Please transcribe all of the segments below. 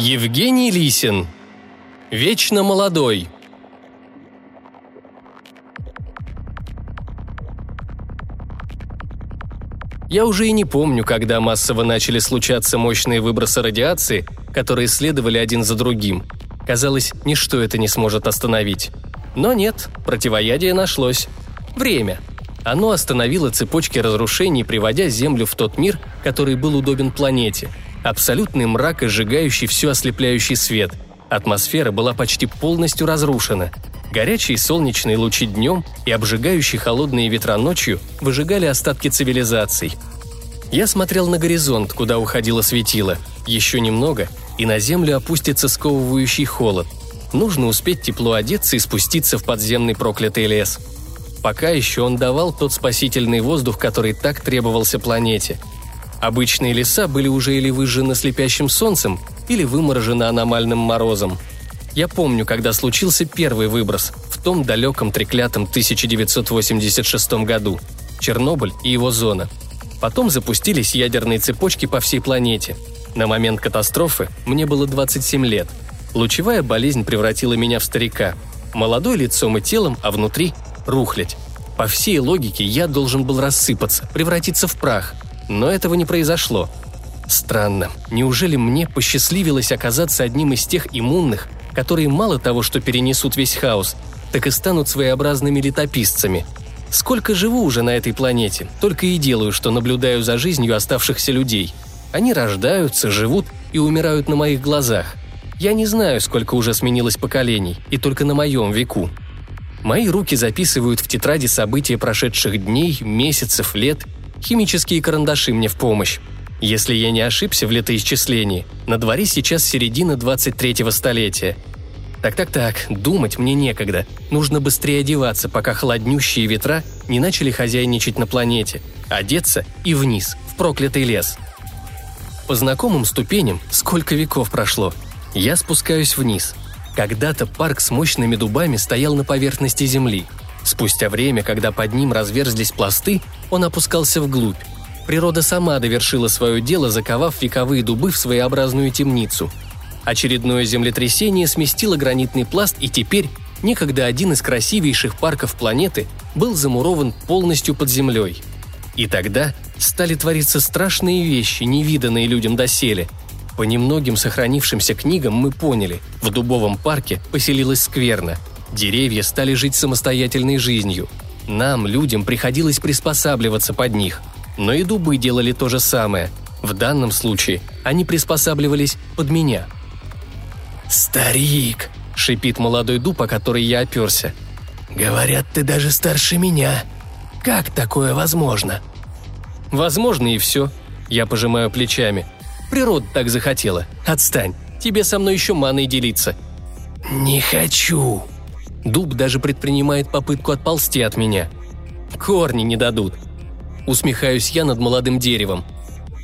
Евгений Лисин. Вечно молодой. Я уже и не помню, когда массово начали случаться мощные выбросы радиации, которые следовали один за другим. Казалось, ничто это не сможет остановить. Но нет, противоядие нашлось. Время. Оно остановило цепочки разрушений, приводя Землю в тот мир, который был удобен планете. Абсолютный мрак и сжигающий все ослепляющий свет. Атмосфера была почти полностью разрушена. Горячие солнечные лучи днем и обжигающие холодные ветра ночью выжигали остатки цивилизаций. Я смотрел на горизонт, куда уходило светило. Еще немного, и на землю опустится сковывающий холод. Нужно успеть тепло одеться и спуститься в подземный проклятый лес. Пока еще он давал тот спасительный воздух, который так требовался планете. Обычные леса были уже или выжжены слепящим солнцем, или выморожены аномальным морозом – я помню, когда случился первый выброс, в том далеком треклятом 1986 году. Чернобыль и его зона. Потом запустились ядерные цепочки по всей планете. На момент катастрофы мне было 27 лет. Лучевая болезнь превратила меня в старика. Молодой лицом и телом, а внутри – рухлядь. По всей логике я должен был рассыпаться, превратиться в прах. Но этого не произошло. Странно, неужели мне посчастливилось оказаться одним из тех иммунных, которые мало того, что перенесут весь хаос, так и станут своеобразными летописцами. Сколько живу уже на этой планете, только и делаю, что наблюдаю за жизнью оставшихся людей. Они рождаются, живут и умирают на моих глазах. Я не знаю, сколько уже сменилось поколений, и только на моем веку. Мои руки записывают в тетради события прошедших дней, месяцев, лет. Химические карандаши мне в помощь. Если я не ошибся в летоисчислении, на дворе сейчас середина 23-го столетия. Так-так-так, думать мне некогда. Нужно быстрее одеваться, пока холоднющие ветра не начали хозяйничать на планете. Одеться и вниз, в проклятый лес. По знакомым ступеням, сколько веков прошло, я спускаюсь вниз. Когда-то парк с мощными дубами стоял на поверхности земли. Спустя время, когда под ним разверзлись пласты, он опускался вглубь, Природа сама довершила свое дело, заковав вековые дубы в своеобразную темницу. Очередное землетрясение сместило гранитный пласт, и теперь некогда один из красивейших парков планеты был замурован полностью под землей. И тогда стали твориться страшные вещи, невиданные людям доселе. По немногим сохранившимся книгам мы поняли, в дубовом парке поселилась скверна. Деревья стали жить самостоятельной жизнью. Нам, людям, приходилось приспосабливаться под них – но и дубы делали то же самое. В данном случае они приспосабливались под меня. «Старик!» – шипит молодой дуб, о который я оперся. «Говорят, ты даже старше меня. Как такое возможно?» «Возможно и все», – я пожимаю плечами. «Природа так захотела. Отстань. Тебе со мной еще маной делиться». «Не хочу», Дуб даже предпринимает попытку отползти от меня. Корни не дадут. Усмехаюсь я над молодым деревом.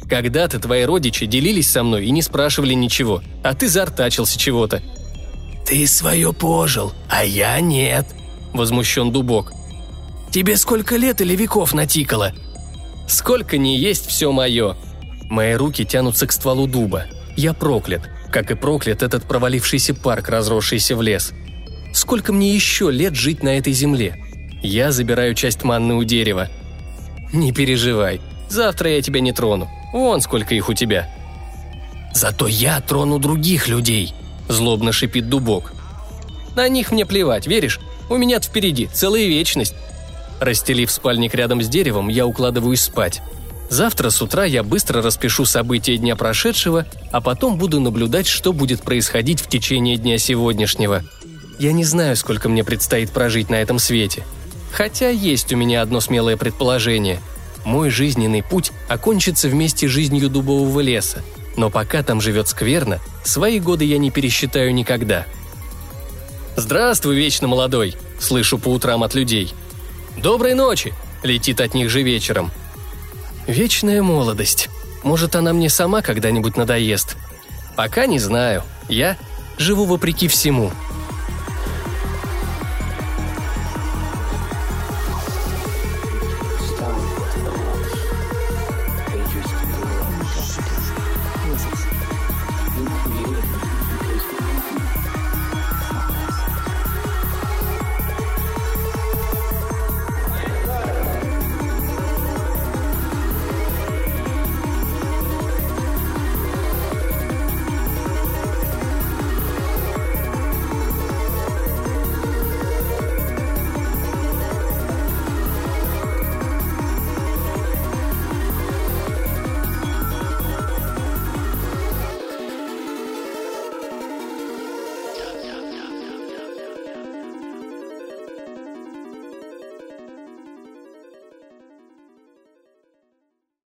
Когда-то твои родичи делились со мной и не спрашивали ничего, а ты зартачился чего-то. «Ты свое пожил, а я нет», — возмущен дубок. «Тебе сколько лет или веков натикало?» «Сколько не есть все мое». Мои руки тянутся к стволу дуба. Я проклят, как и проклят этот провалившийся парк, разросшийся в лес. Сколько мне еще лет жить на этой земле? Я забираю часть манны у дерева, «Не переживай. Завтра я тебя не трону. Вон сколько их у тебя». «Зато я трону других людей», – злобно шипит дубок. «На них мне плевать, веришь? У меня впереди целая вечность». Расстелив спальник рядом с деревом, я укладываюсь спать. Завтра с утра я быстро распишу события дня прошедшего, а потом буду наблюдать, что будет происходить в течение дня сегодняшнего. Я не знаю, сколько мне предстоит прожить на этом свете – Хотя есть у меня одно смелое предположение. Мой жизненный путь окончится вместе с жизнью дубового леса, но пока там живет скверно, свои годы я не пересчитаю никогда. «Здравствуй, вечно молодой!» – слышу по утрам от людей. «Доброй ночи!» – летит от них же вечером. Вечная молодость. Может, она мне сама когда-нибудь надоест. Пока не знаю. Я живу вопреки всему –